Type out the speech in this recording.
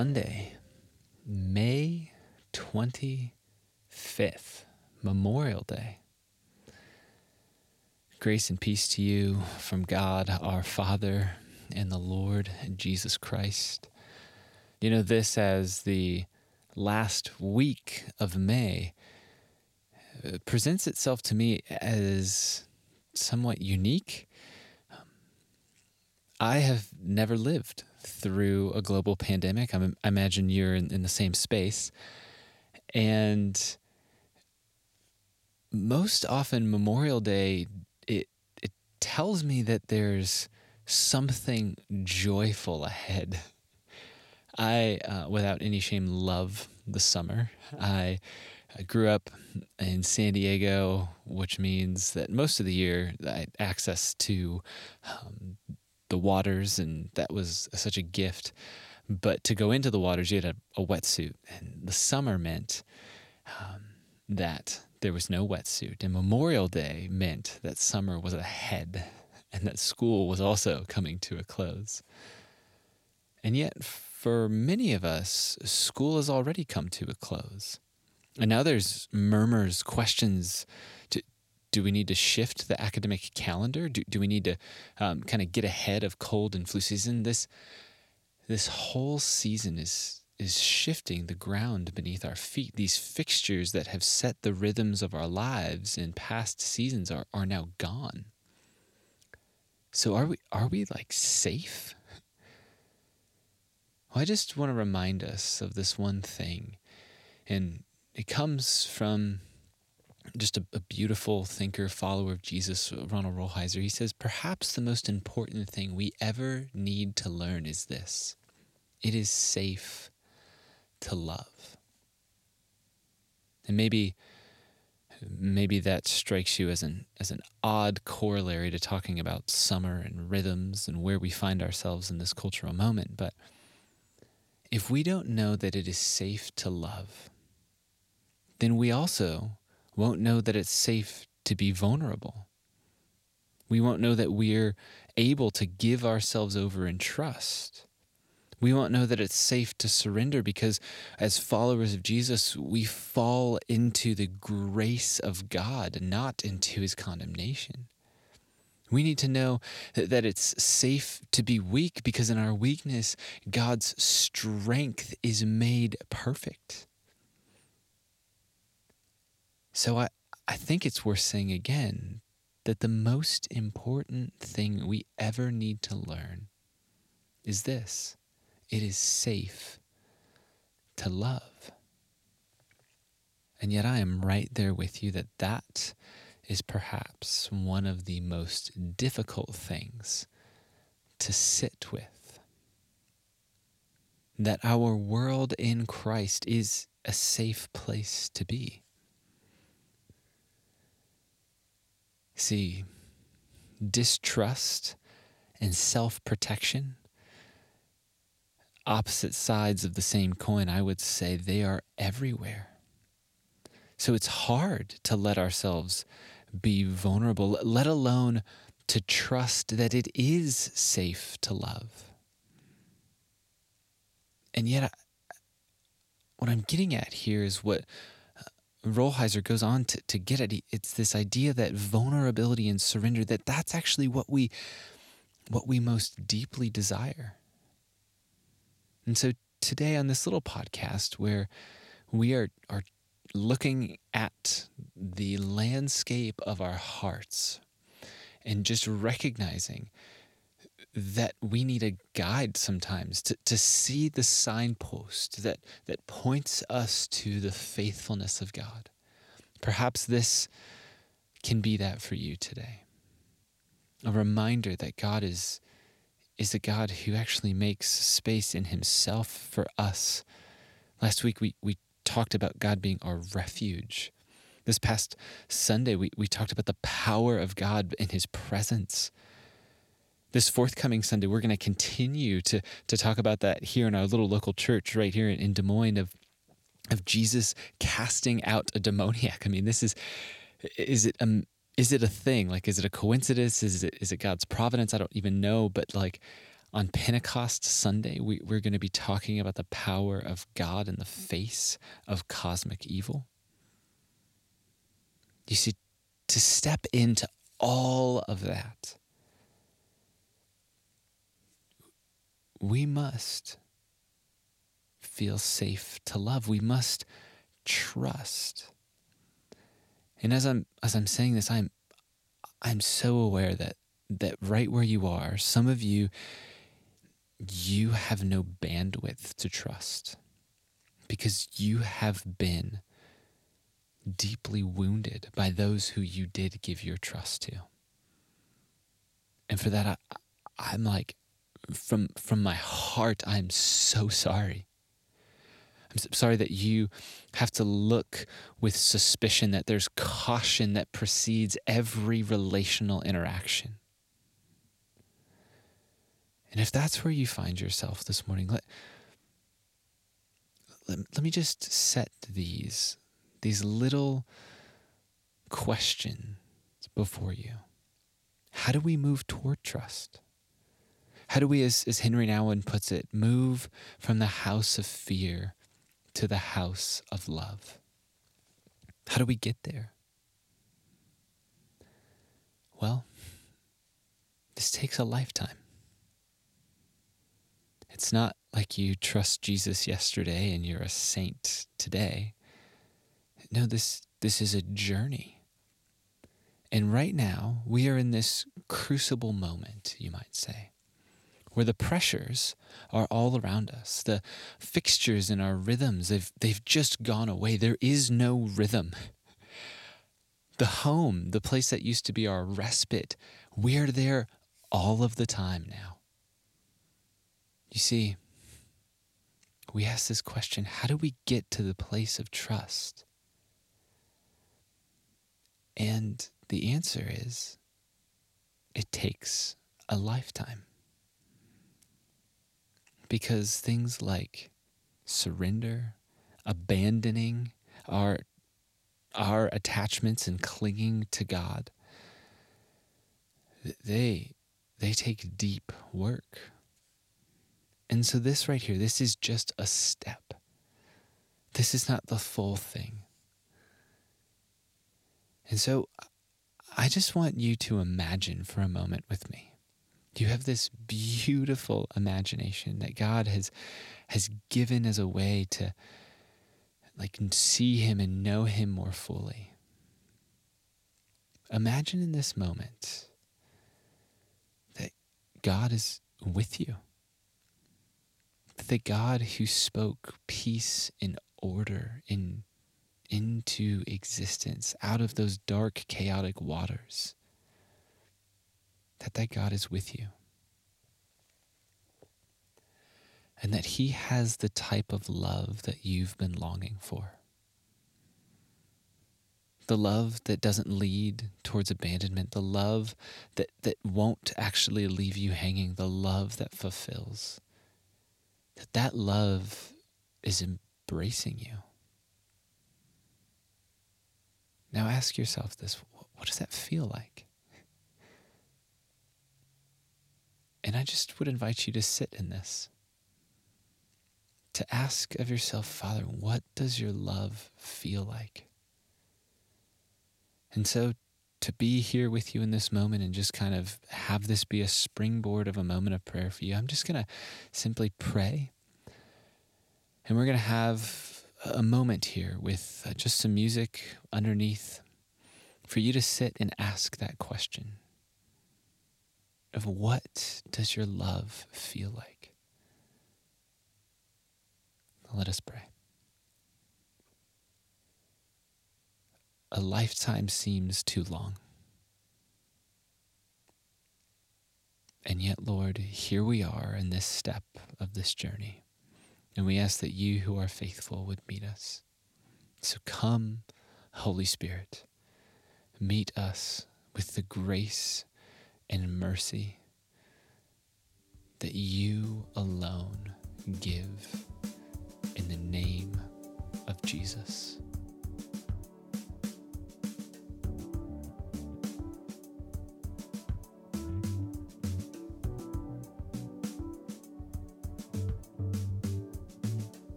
Monday, May 25th, Memorial Day. Grace and peace to you from God our Father and the Lord Jesus Christ. You know, this as the last week of May uh, presents itself to me as somewhat unique. I have never lived through a global pandemic. I imagine you're in, in the same space. And most often, Memorial Day, it, it tells me that there's something joyful ahead. I, uh, without any shame, love the summer. I, I grew up in San Diego, which means that most of the year I had access to um, the waters, and that was such a gift. But to go into the waters, you had a, a wetsuit, and the summer meant um, that there was no wetsuit. And Memorial Day meant that summer was ahead and that school was also coming to a close. And yet, for many of us, school has already come to a close. And now there's murmurs, questions. Do we need to shift the academic calendar? Do, do we need to um, kind of get ahead of cold and flu season? This, this whole season is is shifting the ground beneath our feet. These fixtures that have set the rhythms of our lives in past seasons are, are now gone. So are we are we like safe? Well, I just want to remind us of this one thing. And it comes from just a, a, beautiful thinker, follower of Jesus, Ronald Rolheiser. He says, Perhaps the most important thing we ever need to learn is this it is safe to love. And maybe maybe that strikes you as an as an odd corollary to talking about summer and rhythms and where we find ourselves in this cultural moment, but if we don't know that it is safe to love, then we also won't know that it's safe to be vulnerable. We won't know that we're able to give ourselves over in trust we won't know that it's safe to surrender because as followers of Jesus, we fall into the grace of God, not into his condemnation. We need to know that, it's safe to be weak because in our weakness, God's strength is made perfect. So I, I think it's worth saying again that the most important thing we ever need to learn is this it is safe to love. And yet, I am right there with you that that is perhaps one of the most difficult things to sit with. That our world in Christ is a safe place to be. See, distrust and self protection opposite sides of the same coin, I would say they are everywhere. So it's hard to let ourselves be vulnerable, let alone to trust that it is safe to love. And yet, I, what I'm getting at here is what Rolheiser goes on to, to get at. It's this idea that vulnerability and surrender, that that's actually what we, what we most deeply desire. And so today on this little podcast where we are, are looking at the landscape of our hearts and just recognizing that we need a guide sometimes to, to see the signpost that, that points us to the faithfulness of God. Perhaps this can be that for you today. A reminder that God is is a God who actually makes space in himself for us. Last week we, we talked about God being our refuge. This past Sunday, we, we talked about the power of God in his presence. This forthcoming Sunday, we're going to continue to, to talk about that here in our little local church right here in Des Moines of, of Jesus casting out a demoniac. I mean, this is, is it um, is it a thing? Like, is it a coincidence? Is it is it God's providence? I don't even know. But like on Pentecost Sunday, we, we're going to be talking about the power of God in the face of cosmic evil. You see, to step into all of that, we must feel safe to love. We must trust. And as I'm as I'm saying this, I'm I'm so aware that that right where you are, some of you you have no bandwidth to trust because you have been deeply wounded by those who you did give your trust to. And for that I, I'm like from from my heart I'm so sorry. I'm sorry that you have to look with suspicion, that there's caution that precedes every relational interaction. And if that's where you find yourself this morning, let, let, let me just set these, these little questions before you. How do we move toward trust? How do we, as, as Henri Nouwen puts it, move from the house of fear to the house of love. How do we get there? Well, this takes a lifetime. It's not like you trust Jesus yesterday and you're a saint today. No, this, this is a journey. And right now, we are in this crucible moment, you might say where the pressures are all around us. The fixtures in our rhythms, they've, they've just gone away. There is no rhythm. The home, the place that used to be our respite, we're there all of the time now. You see, we ask this question how do we get to the place of trust? And the answer is it takes a lifetime. Because things like surrender, abandoning our, our attachments and clinging to God, they, they take deep work. And so, this right here, this is just a step. This is not the full thing. And so, I just want you to imagine for a moment with me you have this beautiful imagination that God has has given as a way to like see him and know him more fully. Imagine in this moment that God is with you. The God who spoke peace and order in into existence out of those dark chaotic waters that that God is with you. And that he has the type of love that you've been longing for. The love that doesn't lead towards abandonment, the love that, that won't actually leave you hanging, the love that fulfills. That that love is embracing you. Now ask yourself this what does that feel like? And I just would invite you to sit in this. To ask of yourself, Father, what does your love feel like? And so to be here with you in this moment and just kind of have this be a springboard of a moment of prayer for you, I'm just going to simply pray. And we're going to have a moment here with uh, just some music underneath for you to sit and ask that question of what does your love feel like? Let us pray. A lifetime seems too long. And yet, Lord, here we are in this step of this journey. And we ask that you who are faithful would meet us. So come, Holy Spirit, meet us with the grace and mercy that you alone give in the name of Jesus.